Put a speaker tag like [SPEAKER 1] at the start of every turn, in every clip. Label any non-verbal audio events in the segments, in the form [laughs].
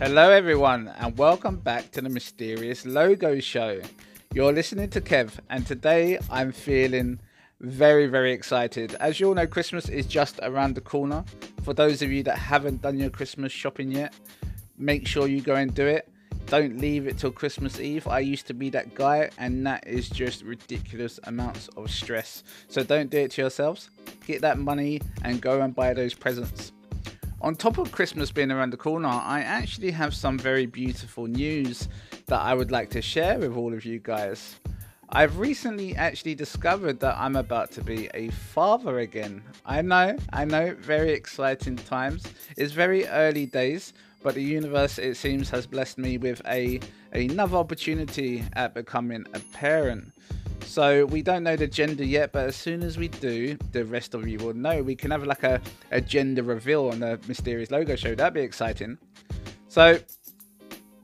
[SPEAKER 1] Hello, everyone, and welcome back to the Mysterious Logo Show. You're listening to Kev, and today I'm feeling very, very excited. As you all know, Christmas is just around the corner. For those of you that haven't done your Christmas shopping yet, make sure you go and do it. Don't leave it till Christmas Eve. I used to be that guy, and that is just ridiculous amounts of stress. So don't do it to yourselves. Get that money and go and buy those presents. On top of Christmas being around the corner, I actually have some very beautiful news that I would like to share with all of you guys. I've recently actually discovered that I'm about to be a father again. I know, I know, very exciting times. It's very early days, but the universe, it seems, has blessed me with a another opportunity at becoming a parent. So we don't know the gender yet, but as soon as we do, the rest of you will know. We can have like a, a gender reveal on the Mysterious Logo Show. That'd be exciting. So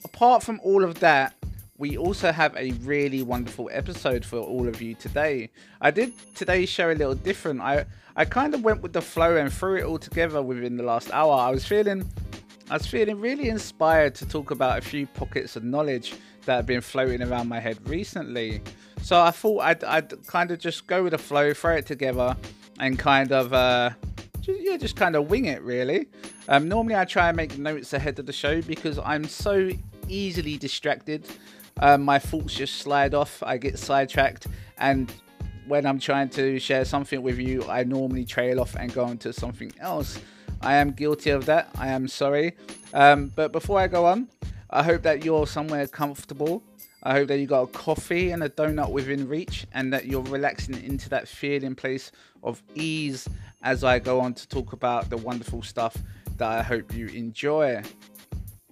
[SPEAKER 1] apart from all of that, we also have a really wonderful episode for all of you today. I did today's show a little different. I I kind of went with the flow and threw it all together within the last hour. I was feeling I was feeling really inspired to talk about a few pockets of knowledge that have been floating around my head recently. So I thought I'd, I'd kind of just go with the flow, throw it together, and kind of uh, just, yeah, just kind of wing it really. Um, normally I try and make notes ahead of the show because I'm so easily distracted. Um, my thoughts just slide off. I get sidetracked, and when I'm trying to share something with you, I normally trail off and go on to something else. I am guilty of that. I am sorry. Um, but before I go on, I hope that you're somewhere comfortable. I hope that you got a coffee and a donut within reach and that you're relaxing into that feeling place of ease as I go on to talk about the wonderful stuff that I hope you enjoy.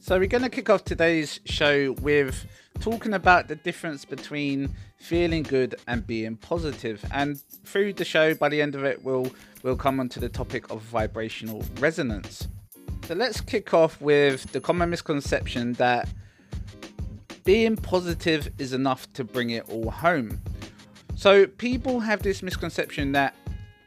[SPEAKER 1] So, we're going to kick off today's show with talking about the difference between feeling good and being positive. And through the show, by the end of it, we'll we'll come onto the topic of vibrational resonance. So let's kick off with the common misconception that being positive is enough to bring it all home. So people have this misconception that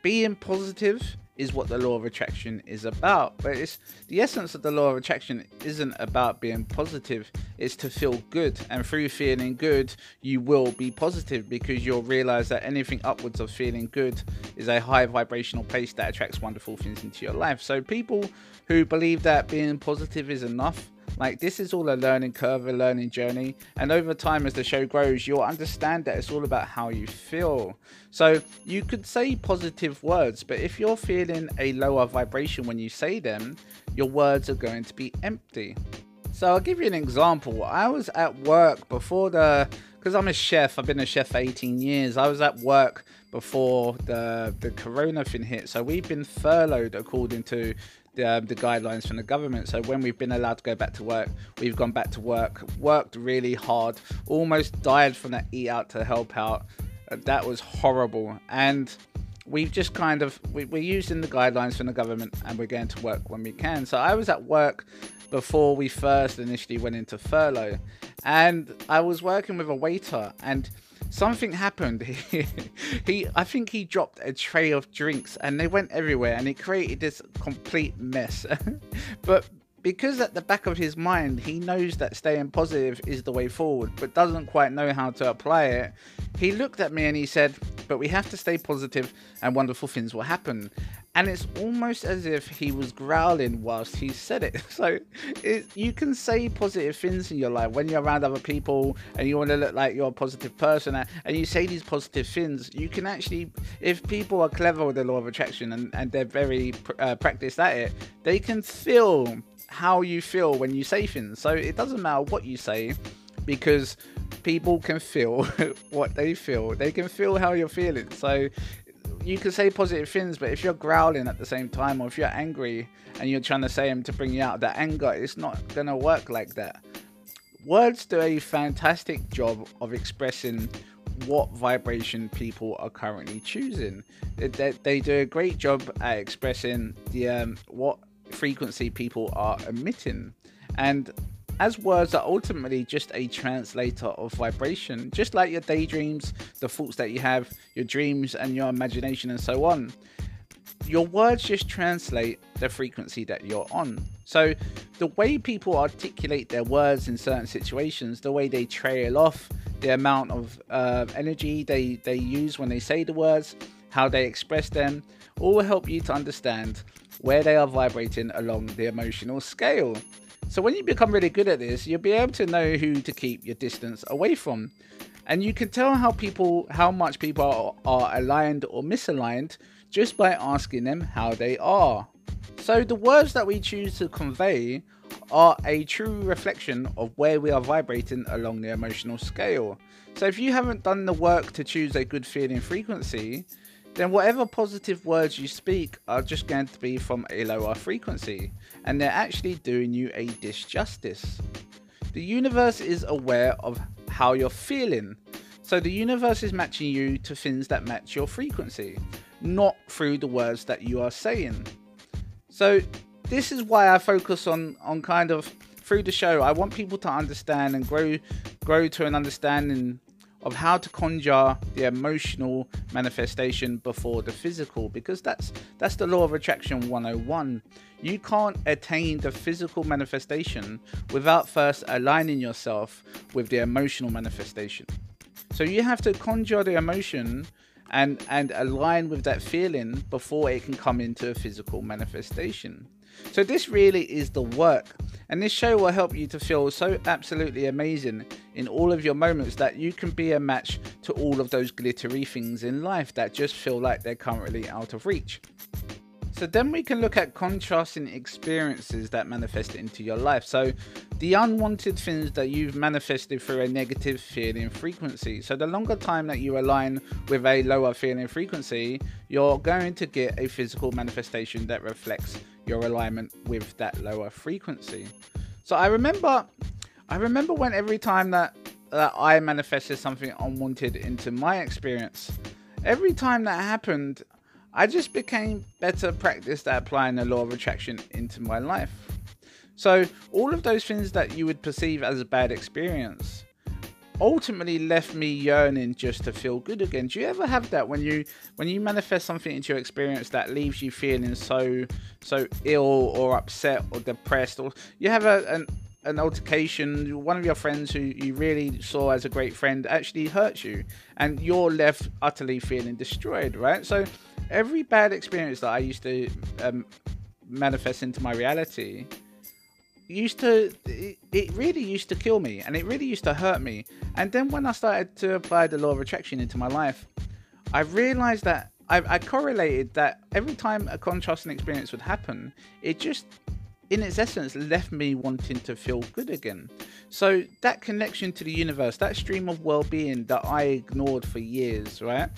[SPEAKER 1] being positive is what the law of attraction is about. But it's the essence of the law of attraction isn't about being positive, it's to feel good. And through feeling good, you will be positive because you'll realize that anything upwards of feeling good is a high vibrational place that attracts wonderful things into your life. So people who believe that being positive is enough like this is all a learning curve, a learning journey, and over time as the show grows, you'll understand that it's all about how you feel. So you could say positive words, but if you're feeling a lower vibration when you say them, your words are going to be empty. So I'll give you an example. I was at work before the because I'm a chef. I've been a chef for 18 years. I was at work before the the corona thing hit. So we've been furloughed according to the, um, the guidelines from the government. So when we've been allowed to go back to work, we've gone back to work, worked really hard, almost died from that eat out to help out. Uh, that was horrible. And we've just kind of we, we're using the guidelines from the government and we're going to work when we can. So I was at work before we first initially went into furlough, and I was working with a waiter and something happened. [laughs] He, I think he dropped a tray of drinks and they went everywhere and it created this complete mess. [laughs] but because at the back of his mind he knows that staying positive is the way forward, but doesn't quite know how to apply it, he looked at me and he said, But we have to stay positive and wonderful things will happen. And it's almost as if he was growling whilst he said it. [laughs] So it, you can say positive things in your life when you're around other people and you want to look like you're a positive person and you say these positive things. You can actually, if people are clever with the law of attraction and, and they're very uh, practiced at it, they can feel how you feel when you say things. So it doesn't matter what you say because people can feel [laughs] what they feel. They can feel how you're feeling. So you can say positive things, but if you're growling at the same time, or if you're angry and you're trying to say them to bring you out of that anger, it's not gonna work like that. Words do a fantastic job of expressing what vibration people are currently choosing. They, they, do a great job at expressing the um, what frequency people are emitting. And as words are ultimately just a translator of vibration, just like your daydreams, the thoughts that you have, your dreams, and your imagination, and so on. your words just translate the frequency that you're on. So the way people articulate their words in certain situations, the way they trail off, the amount of uh, energy they, they use when they say the words, how they express them, all will help you to understand where they are vibrating along the emotional scale. So when you become really good at this, you'll be able to know who to keep your distance away from. And you can tell how people how much people are, are aligned or misaligned just by asking them how they are. So the words that we choose to convey are a true reflection of where we are vibrating along the emotional scale. So if you haven't done the work to choose a good feeling frequency, then whatever positive words you speak are just going to be from a lower frequency, and they're actually doing you a disjustice. The universe is aware of how you're feeling, so the universe is matching you to things that match your frequency, not through the words that you are saying. So this is why I focus on on kind of through the show. I want people to understand and grow grow to an understanding of how to conjure the emotional manifestation before the physical because that's that's the law of attraction 101 you can't attain the physical manifestation without first aligning yourself with the emotional manifestation. So you have to conjure the emotion and and align with that feeling before it can come into a physical manifestation. So this really is the work and this show will help you to feel so absolutely amazing in all of your moments that you can be a match to all of those glittery things in life that just feel like they're currently out of reach. So then we can look at contrasting experiences that manifest into your life. So the unwanted things that you've manifested through a negative feeling frequency. So the longer time that you align with a lower feeling frequency, you're going to get a physical manifestation that reflects your alignment with that lower frequency. So I remember I remember when every time that that I manifested something unwanted into my experience, every time that happened, I just became better practiced at applying the law of attraction into my life. So, all of those things that you would perceive as a bad experience ultimately left me yearning just to feel good again. Do you ever have that when you when you manifest something into your experience that leaves you feeling so so ill or upset or depressed or you have a, an an altercation, one of your friends who you really saw as a great friend actually hurts you, and you're left utterly feeling destroyed, right? So, every bad experience that I used to um, manifest into my reality used to it, it, really used to kill me and it really used to hurt me and then when i started to apply the law of attraction into my life i realized that I, I correlated that every time a contrasting experience would happen it just in its essence left me wanting to feel good again. So that connection to the universe, that stream of well-being that I ignored for years, right?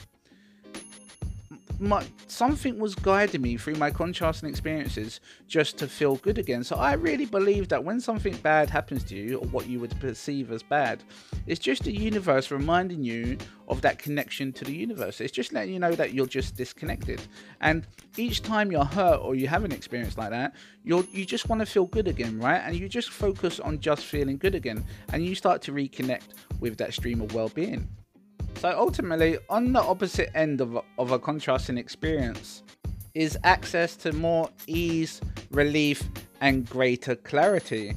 [SPEAKER 1] My, something was guiding me through my contrasting experiences just to feel good again. So I really believe that when something bad happens to you, or what you would perceive as bad, it's just the universe reminding you of that connection to the universe. It's just letting you know that you're just disconnected. And each time you're hurt or you have an experience like that, you're you just want to feel good again, right? And you just focus on just feeling good again, and you start to reconnect with that stream of well-being. So ultimately, on the opposite end of, of a contrasting experience is access to more ease, relief, and greater clarity.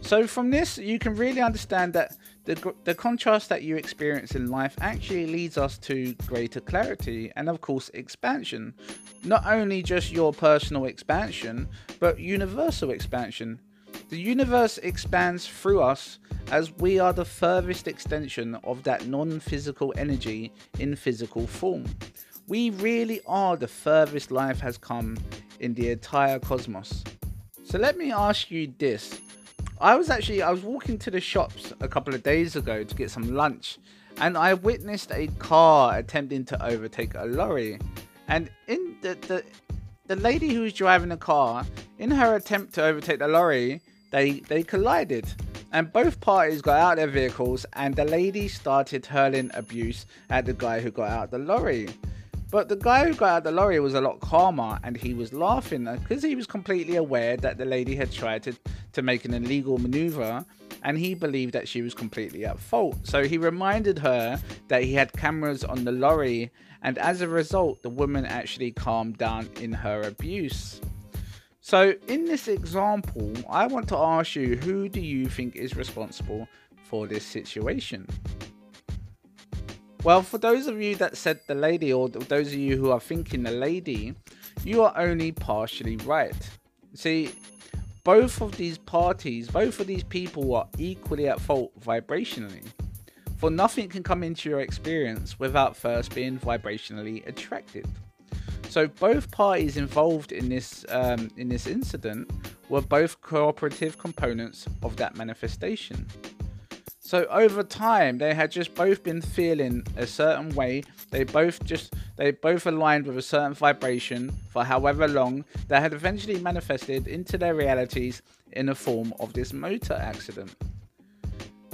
[SPEAKER 1] So from this, you can really understand that the, the contrast that you experience in life actually leads us to greater clarity and of course expansion. Not only just your personal expansion, but universal expansion. The universe expands through us as we are the furthest extension of that non physical energy in physical form. We really are the furthest life has come in the entire cosmos. So let me ask you this. I was actually I was walking to the shops a couple of days ago to get some lunch and I witnessed a car attempting to overtake a lorry. And in the the, the lady who was driving the car, in her attempt to overtake the lorry, they they collided and both parties got out their vehicles and the lady started hurling abuse at the guy who got out the lorry. But the guy who got out the lorry was a lot calmer and he was laughing because he was completely aware that the lady had tried to, to make an illegal maneuver and he believed that she was completely at fault. So he reminded her that he had cameras on the lorry and as a result, the woman actually calmed down in her abuse. So, in this example, I want to ask you who do you think is responsible for this situation? Well, for those of you that said the lady, or those of you who are thinking the lady, you are only partially right. See, both of these parties, both of these people are equally at fault vibrationally. For nothing can come into your experience without first being vibrationally attracted. So both parties involved in this um, in this incident were both cooperative components of that manifestation. So over time, they had just both been feeling a certain way. They both just they both aligned with a certain vibration for however long that had eventually manifested into their realities in the form of this motor accident.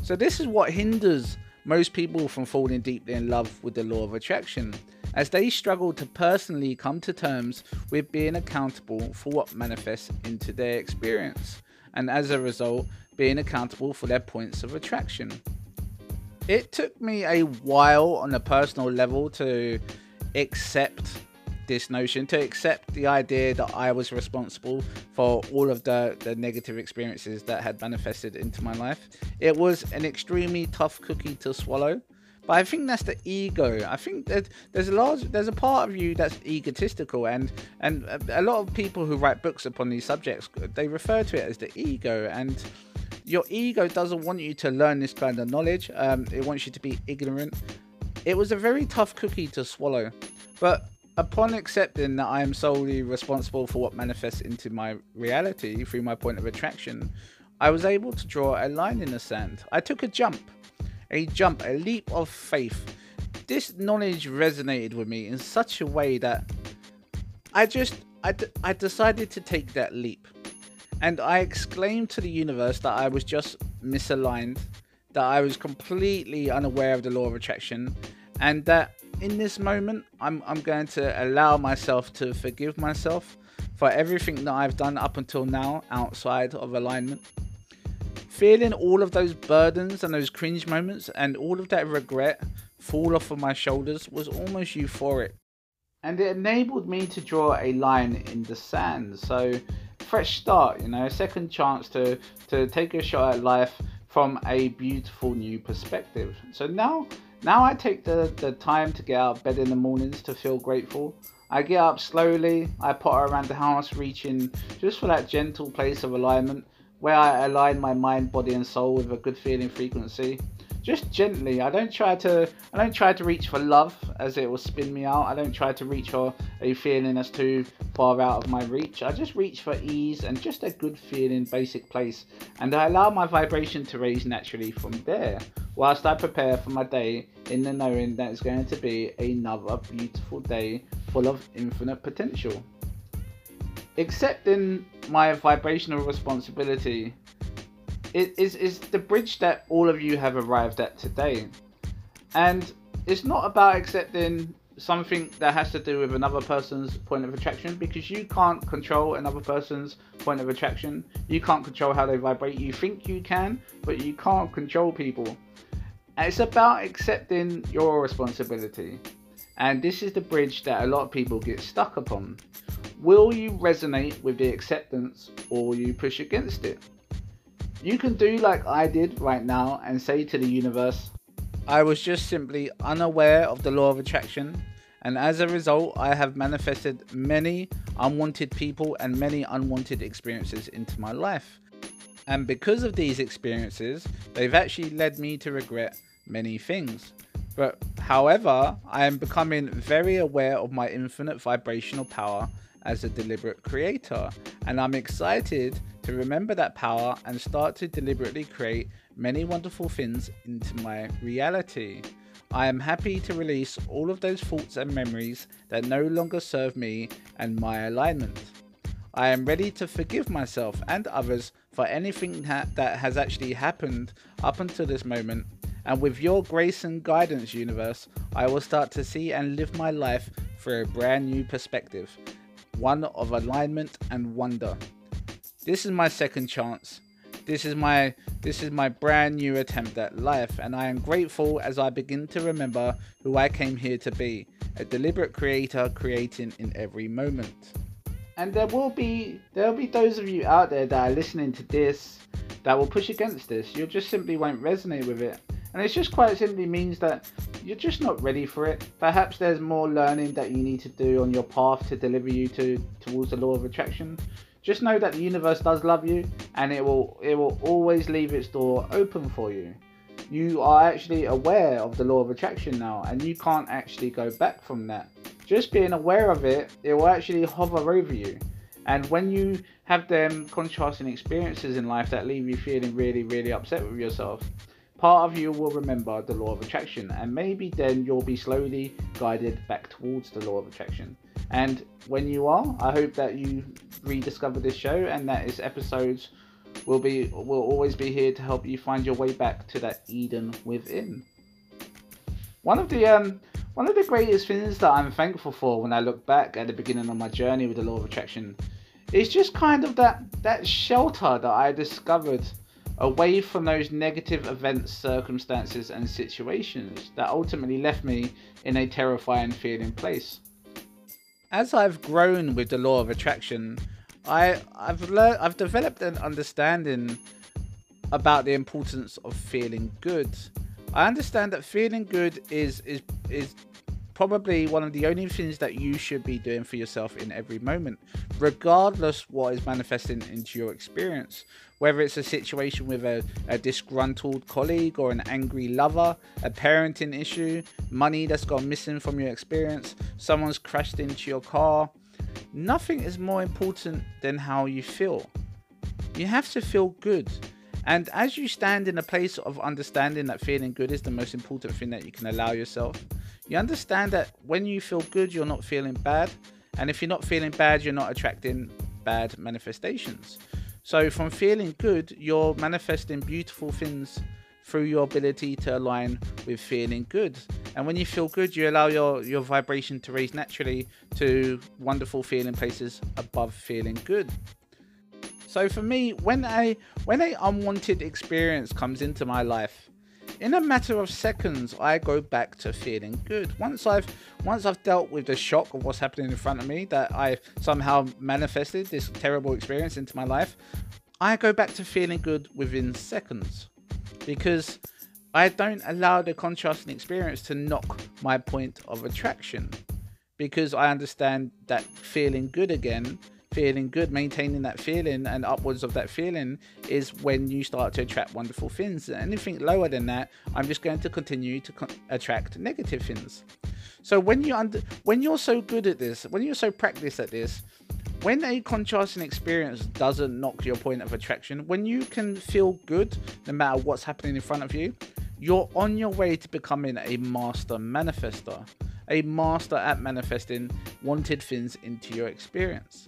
[SPEAKER 1] So this is what hinders most people from falling deeply in love with the law of attraction, as they struggle to personally come to terms with being accountable for what manifests into their experience, and as a result, being accountable for their points of attraction. It took me a while on a personal level to accept this notion, to accept the idea that I was responsible for all of the, the negative experiences that had manifested into my life. It was an extremely tough cookie to swallow. But I think that's the ego. I think that there's a large, there's a part of you that's egotistical, and and a lot of people who write books upon these subjects they refer to it as the ego. And your ego doesn't want you to learn this kind of knowledge. Um, it wants you to be ignorant. It was a very tough cookie to swallow, but upon accepting that I am solely responsible for what manifests into my reality through my point of attraction, I was able to draw a line in the sand. I took a jump, a jump, a leap of faith. This knowledge resonated with me in such a way that I just I, I decided to take that leap and I exclaimed to the universe that I was just misaligned, that I was completely unaware of the law of attraction, and that in this moment, I'm, I'm going to allow myself to forgive myself for everything that I've done up until now outside of alignment. Feeling all of those burdens and those cringe moments and all of that regret fall off of my shoulders was almost euphoric. And it enabled me to draw a line in the sand. So fresh start, you know, a second chance to to take a shot at life from a beautiful new perspective. So now now I take the, the time to get out of bed in the mornings to feel grateful. I get up slowly, I potter around the house reaching just for that gentle place of alignment where I align my mind, body and soul with a good feeling frequency just gently. I don't try to I don't try to reach for love as it will spin me out. I don't try to reach for a feeling that's too far out of my reach. I just reach for ease and just a good feeling basic place and I allow my vibration to raise naturally from there whilst I prepare for my day in the knowing that it's going to be another beautiful day full of infinite potential. Accepting my vibrational responsibility it is is the bridge that all of you have arrived at today. And it's not about accepting something that has to do with another person's point of attraction because you can't control another person's point of attraction. You can't control how they vibrate. You think you can, but you can't control people. And it's about accepting your responsibility. And this is the bridge that a lot of people get stuck upon. Will you resonate with the acceptance or will you push against it? You can do like I did right now and say to the universe, I was just simply unaware of the law of attraction, and as a result, I have manifested many unwanted people and many unwanted experiences into my life. And because of these experiences, they've actually led me to regret many things. But however, I am becoming very aware of my infinite vibrational power as a deliberate creator, and I'm excited to remember that power and start to deliberately create many wonderful things into my reality. I am happy to release all of those thoughts and memories that no longer serve me and my alignment. I am ready to forgive myself and others for anything ha- that has actually happened up until this moment. And with your grace and guidance, universe, I will start to see and live my life through a brand new perspective one of alignment and wonder. This is my second chance. This is my this is my brand new attempt at life and I am grateful as I begin to remember who I came here to be a deliberate creator creating in every moment. And there will be there'll be those of you out there that are listening to this that will push against this. You just simply won't resonate with it. And it just quite simply means that you're just not ready for it. Perhaps there's more learning that you need to do on your path to deliver you to towards the law of attraction. Just know that the universe does love you and it will it will always leave its door open for you. You are actually aware of the law of attraction now and you can't actually go back from that. Just being aware of it, it will actually hover over you. And when you have them contrasting experiences in life that leave you feeling really, really upset with yourself, part of you will remember the law of attraction, and maybe then you'll be slowly guided back towards the law of attraction. And when you are, I hope that you rediscover this show and that its episodes will be will always be here to help you find your way back to that Eden within. One of the um one of the greatest things that I'm thankful for when I look back at the beginning of my journey with the law of attraction is just kind of that that shelter that I discovered away from those negative events, circumstances, and situations that ultimately left me in a terrifying feeling place. As I've grown with the law of attraction, I, I've learned, I've developed an understanding about the importance of feeling good. I understand that feeling good is is is probably one of the only things that you should be doing for yourself in every moment, regardless what is manifesting into your experience. Whether it's a situation with a, a disgruntled colleague or an angry lover, a parenting issue, money that's gone missing from your experience, someone's crashed into your car, nothing is more important than how you feel. You have to feel good. And as you stand in a place of understanding that feeling good is the most important thing that you can allow yourself, you understand that when you feel good, you're not feeling bad. And if you're not feeling bad, you're not attracting bad manifestations. So, from feeling good, you're manifesting beautiful things through your ability to align with feeling good. And when you feel good, you allow your, your vibration to raise naturally to wonderful feeling places above feeling good. So for me, when a when a unwanted experience comes into my life, in a matter of seconds i go back to feeling good. Once i've once i've dealt with the shock of what's happening in front of me that I've somehow manifested this terrible experience into my life i go back to feeling good within seconds. Because i don't allow the contrasting experience to knock my point of attraction. Because i understand that feeling good again feeling good, maintaining that feeling and upwards of that feeling is when you start to attract wonderful things. Anything lower than that, I'm just going to continue to attract negative things. So when you under when you're so good at this, when you're so practiced at this, when a contrasting experience doesn't knock your point of attraction, when you can feel good no matter what's happening in front of you, you're on your way to becoming a master manifester, a master at manifesting wanted things into your experience.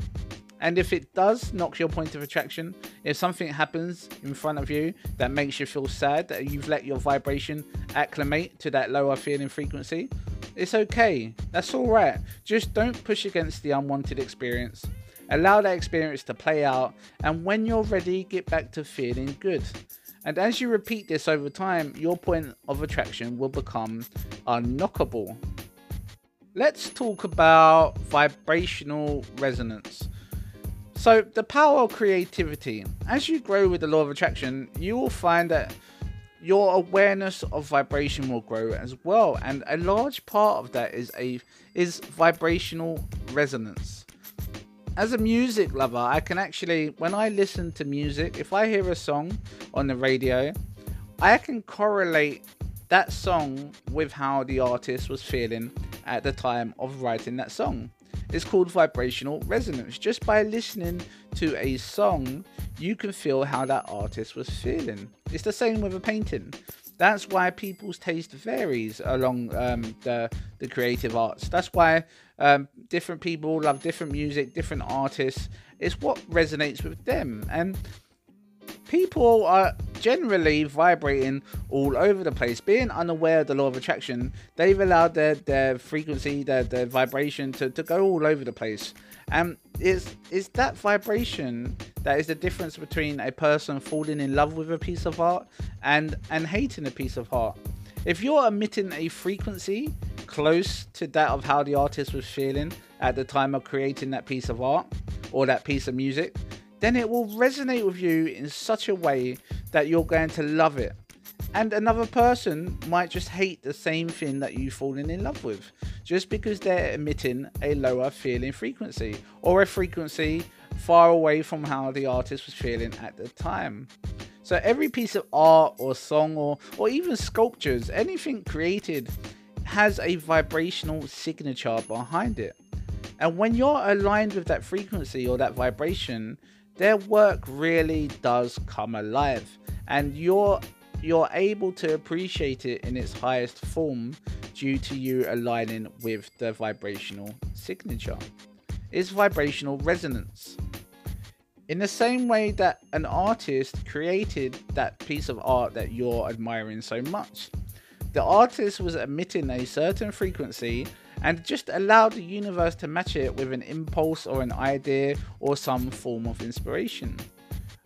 [SPEAKER 1] And if it does knock your point of attraction, if something happens in front of you that makes you feel sad, that you've let your vibration acclimate to that lower feeling frequency, it's okay. That's all right. Just don't push against the unwanted experience. Allow that experience to play out, and when you're ready, get back to feeling good. And as you repeat this over time, your point of attraction will become unknockable. Let's talk about vibrational resonance. So, the power of creativity. As you grow with the law of attraction, you will find that your awareness of vibration will grow as well. And a large part of that is a is vibrational resonance. As a music lover i can actually when i listen to music if i hear a song on the radio i can correlate that song with how the artist was feeling at the time of writing that song it's called vibrational resonance. Just by listening to a song, you can feel how that artist was feeling. It's the same with a painting. That's why people's taste varies along um, the the creative arts. That's why um, different people love different music, different artists. It's what resonates with them, and people are generally vibrating all over the place. Being unaware of the law of attraction, they've allowed their, their frequency, their, their vibration to, to go all over the place. And it's, it's that vibration that is the difference between a person falling in love with a piece of art and, and hating a piece of art. If you're emitting a frequency close to that of how the artist was feeling at the time of creating that piece of art or that piece of music, then it will resonate with you in such a way that you're going to love it. And another person might just hate the same thing that you've fallen in love with just because they're emitting a lower feeling frequency or a frequency far away from how the artist was feeling at the time. So every piece of art or song or, or even sculptures, anything created has a vibrational signature behind it. And when you're aligned with that frequency or that vibration, their work really does come alive. And you're you're able to appreciate it in its highest form due to you aligning with the vibrational signature. It's vibrational resonance. In the same way that an artist created that piece of art that you're admiring so much, the artist was emitting a certain frequency and just allowed the universe to match it with an impulse or an idea or some form of inspiration.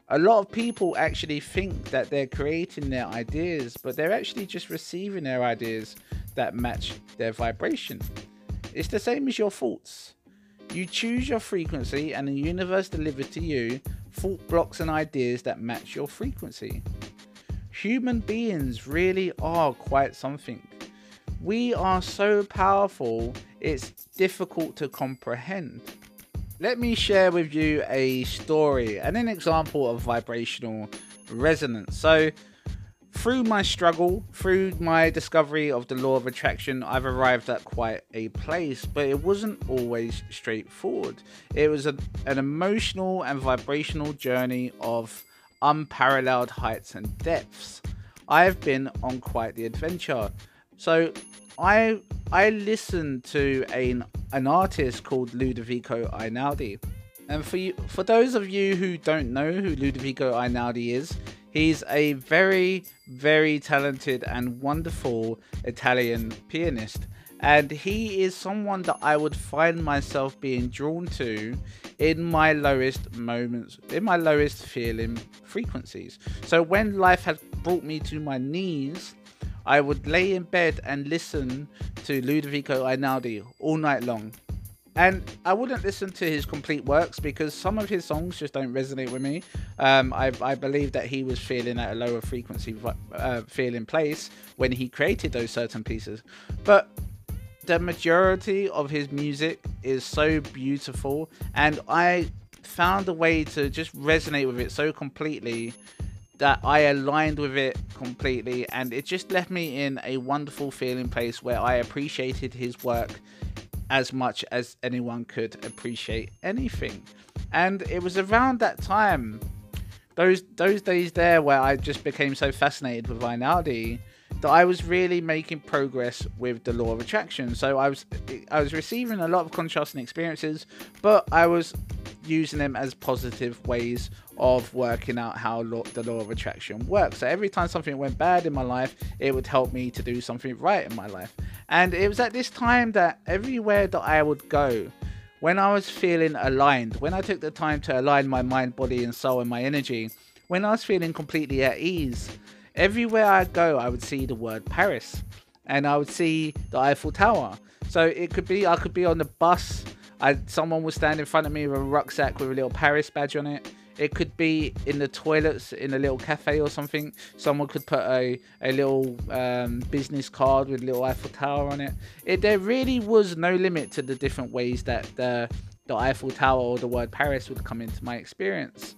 [SPEAKER 1] A lot of people actually think that they're creating their ideas, but they're actually just receiving their ideas that match their vibration. It's the same as your thoughts. You choose your frequency, and the universe delivers to you thought blocks and ideas that match your frequency. Human beings really are quite something. We are so powerful, it's difficult to comprehend. Let me share with you a story and an example of vibrational resonance. So, through my struggle, through my discovery of the law of attraction, I've arrived at quite a place, but it wasn't always straightforward. It was a, an emotional and vibrational journey of unparalleled heights and depths. I've been on quite the adventure. So I I listened to an an artist called Ludovico Einaudi. And for you, for those of you who don't know who Ludovico Einaudi is, He's a very, very talented and wonderful Italian pianist. And he is someone that I would find myself being drawn to in my lowest moments, in my lowest feeling frequencies. So when life had brought me to my knees, I would lay in bed and listen to Ludovico Einaudi all night long. And I wouldn't listen to his complete works because some of his songs just don't resonate with me. Um, I, I, believe that he was feeling at a lower frequency uh, feeling place when he created those certain pieces. But the majority of his music is so beautiful, and I found a way to just resonate with it so completely that I aligned with it completely, and it just left me in a wonderful feeling place where I appreciated his work as much as anyone could appreciate anything. And it was around that time, those those days there, where I just became so fascinated with Einaudi that I was really making progress with the law of attraction. So I was I was receiving a lot of contrasting experiences, but I was using them as positive ways of working out how law, the law of attraction works. So every time something went bad in my life, it would help me to do something right in my life. And it was at this time that everywhere that I would go, when I was feeling aligned, when I took the time to align my mind, body, and soul and my energy, when I was feeling completely at ease, everywhere I go, I would see the word Paris and I would see the Eiffel Tower. So it could be I could be on the bus, I someone would stand in front of me with a rucksack with a little Paris badge on it. It could be in the toilets in a little cafe or something. Someone could put a, a little um, business card with a little Eiffel Tower on it. it. There really was no limit to the different ways that the, the Eiffel Tower or the word Paris would come into my experience.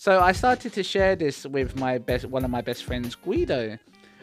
[SPEAKER 1] So I started to share this with my best, one of my best friends, Guido.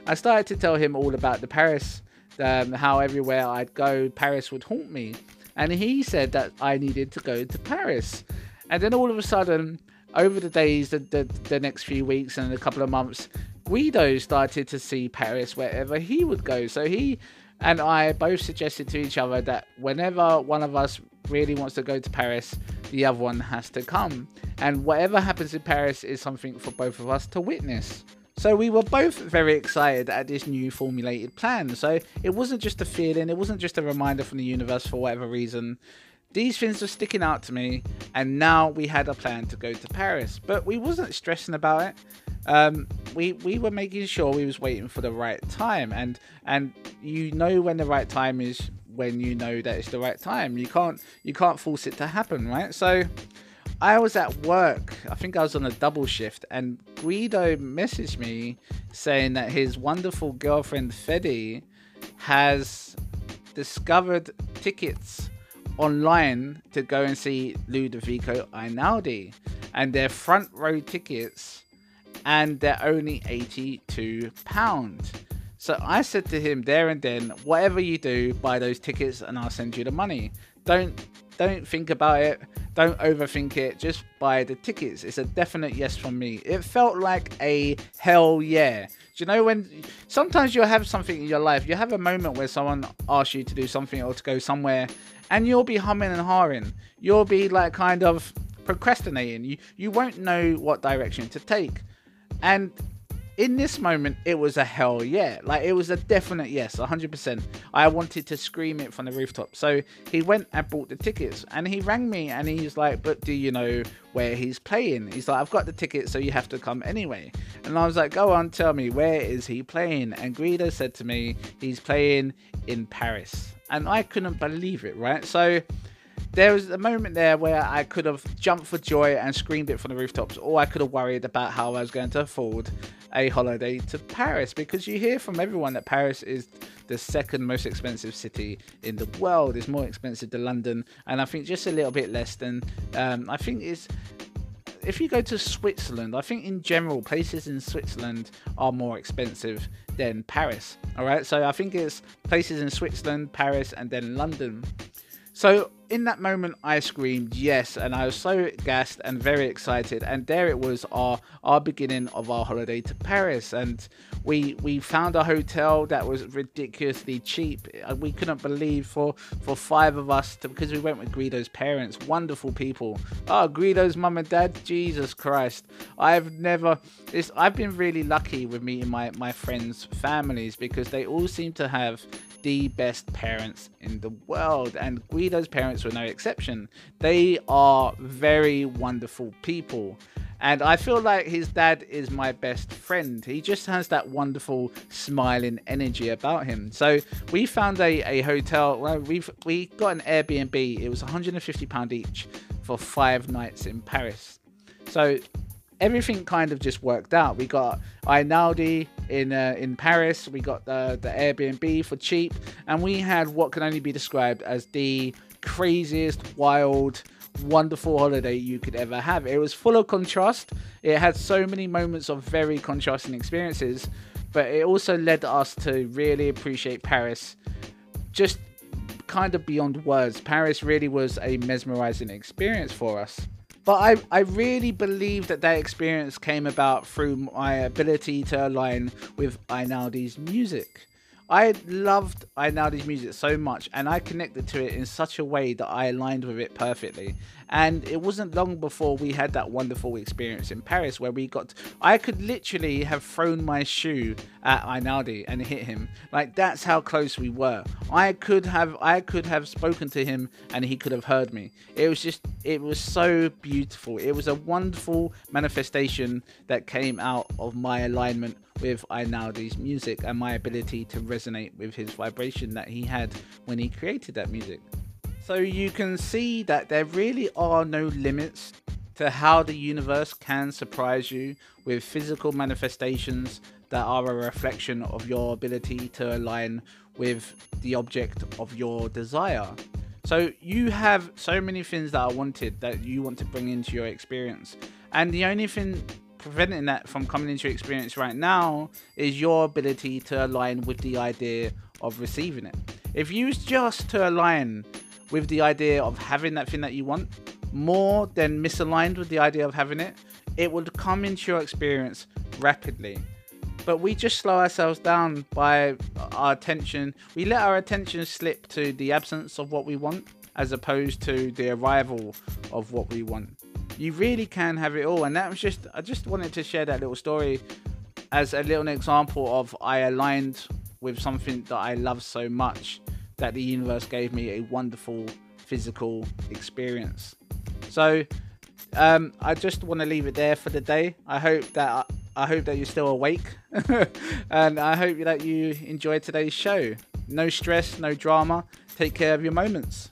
[SPEAKER 1] I started to tell him all about the Paris, um, how everywhere I'd go, Paris would haunt me. And he said that I needed to go to Paris. And then all of a sudden, over the days, the, the, the next few weeks and a couple of months, Guido started to see Paris wherever he would go. So he and I both suggested to each other that whenever one of us really wants to go to Paris, the other one has to come. And whatever happens in Paris is something for both of us to witness. So we were both very excited at this new formulated plan. So it wasn't just a feeling, it wasn't just a reminder from the universe for whatever reason. These things were sticking out to me, and now we had a plan to go to Paris. But we wasn't stressing about it. um, we we were making sure we was waiting for the right time, and and you know when the right time is when you know that it's the right time. You can't you can't force it to happen, right? So I was at work. I think I was on a double shift, and Guido messaged me saying that his wonderful girlfriend Fedi has discovered tickets online to go and see Ludovico Einaudi, and they're front row tickets, and they're only eighty-two pounds. So I said to him there and then, whatever you do, buy those tickets, and I'll send you the money. Don't don't think about it. Don't overthink it. Just buy the tickets. It's a definite yes from me. It felt like a hell yeah. Do you know when sometimes you'll have something in your life, you have a moment where someone asks you to do something or to go somewhere, and you'll be humming and hawing. You'll be like kind of procrastinating. You you won't know what direction to take. And in this moment, it was a hell yeah. Like, it was a definite yes, 100%. I wanted to scream it from the rooftop. So he went and bought the tickets and he rang me and he's like, But do you know where he's playing? He's like, I've got the tickets, so you have to come anyway. And I was like, Go on, tell me, where is he playing? And Guido said to me, He's playing in Paris. And I couldn't believe it, right? So there was a moment there where I could have jumped for joy and screamed it from the rooftops, or I could have worried about how I was going to afford a holiday to Paris because you hear from everyone that Paris is the second most expensive city in the world. It's more expensive than London, and I think just a little bit less than um, I think is. If you go to Switzerland, I think in general places in Switzerland are more expensive than Paris. All right, so I think it's places in Switzerland, Paris, and then London. So in that moment, I screamed yes, and I was so gassed and very excited. And there it was, our our beginning of our holiday to Paris. And we we found a hotel that was ridiculously cheap. Uh, we couldn't believe for for five of us to, because we went with Guido's parents, wonderful people. Oh, Guido's mum and dad, Jesus Christ! I've never. It's, I've been really lucky with meeting my my friends' families because they all seem to have the best parents in the world, and Guido's parents no exception. They are very wonderful people. And I feel like his dad is my best friend. He just has that wonderful smiling energy about him. So we found a, a hotel. Well, we've we got an Airbnb. It was 150 pound each for five nights in Paris. So everything kind of just worked out. We got Einaudi in uh, in Paris. We got the the Airbnb for cheap, and we had what can only be described as the craziest, wild, wonderful holiday you could ever have. It was full of contrast. It had so many moments of very contrasting experiences, but it also led us to really appreciate Paris. Just kind of beyond words. Paris really was a mesmerizing experience for us. But I, I really believe that that experience came about through my ability to align with Einaudi's music. I loved Einaudi's music so much and I connected to it in such a way that I aligned with it perfectly. And it wasn't long before we had that wonderful experience in Paris where we got. I could literally have thrown my shoe at Einaudi and hit him. Like that's how close we were. I could have. I could have spoken to him and he could have heard me. It was just. It was so beautiful. It was a wonderful manifestation that came out of my alignment with Einaudi's music and my ability to resonate with his vibration that he had when he created that music. So you can see that there really are no limits to how the universe can surprise you with physical manifestations that are a reflection of your ability to align with the object of your desire. So you have so many things that are wanted that you want to bring into your experience. And the only thing preventing that from coming into your experience right now is your ability to align with the idea of receiving it. If you just to align with the idea of having that thing that you want more than misaligned with the idea of having it, it would come into your experience rapidly. But we just slow ourselves down by our attention. We let our attention slip to the absence of what we want as opposed to the arrival of what we want you really can have it all. And that was just, I just wanted to share that little story as a little example of I aligned with something that I love so much that the universe gave me a wonderful physical experience. So um, I just want to leave it there for the day. I hope that I hope that you're still awake, [laughs] and I hope that you enjoyed today's show. No stress, no drama. Take care of your moments.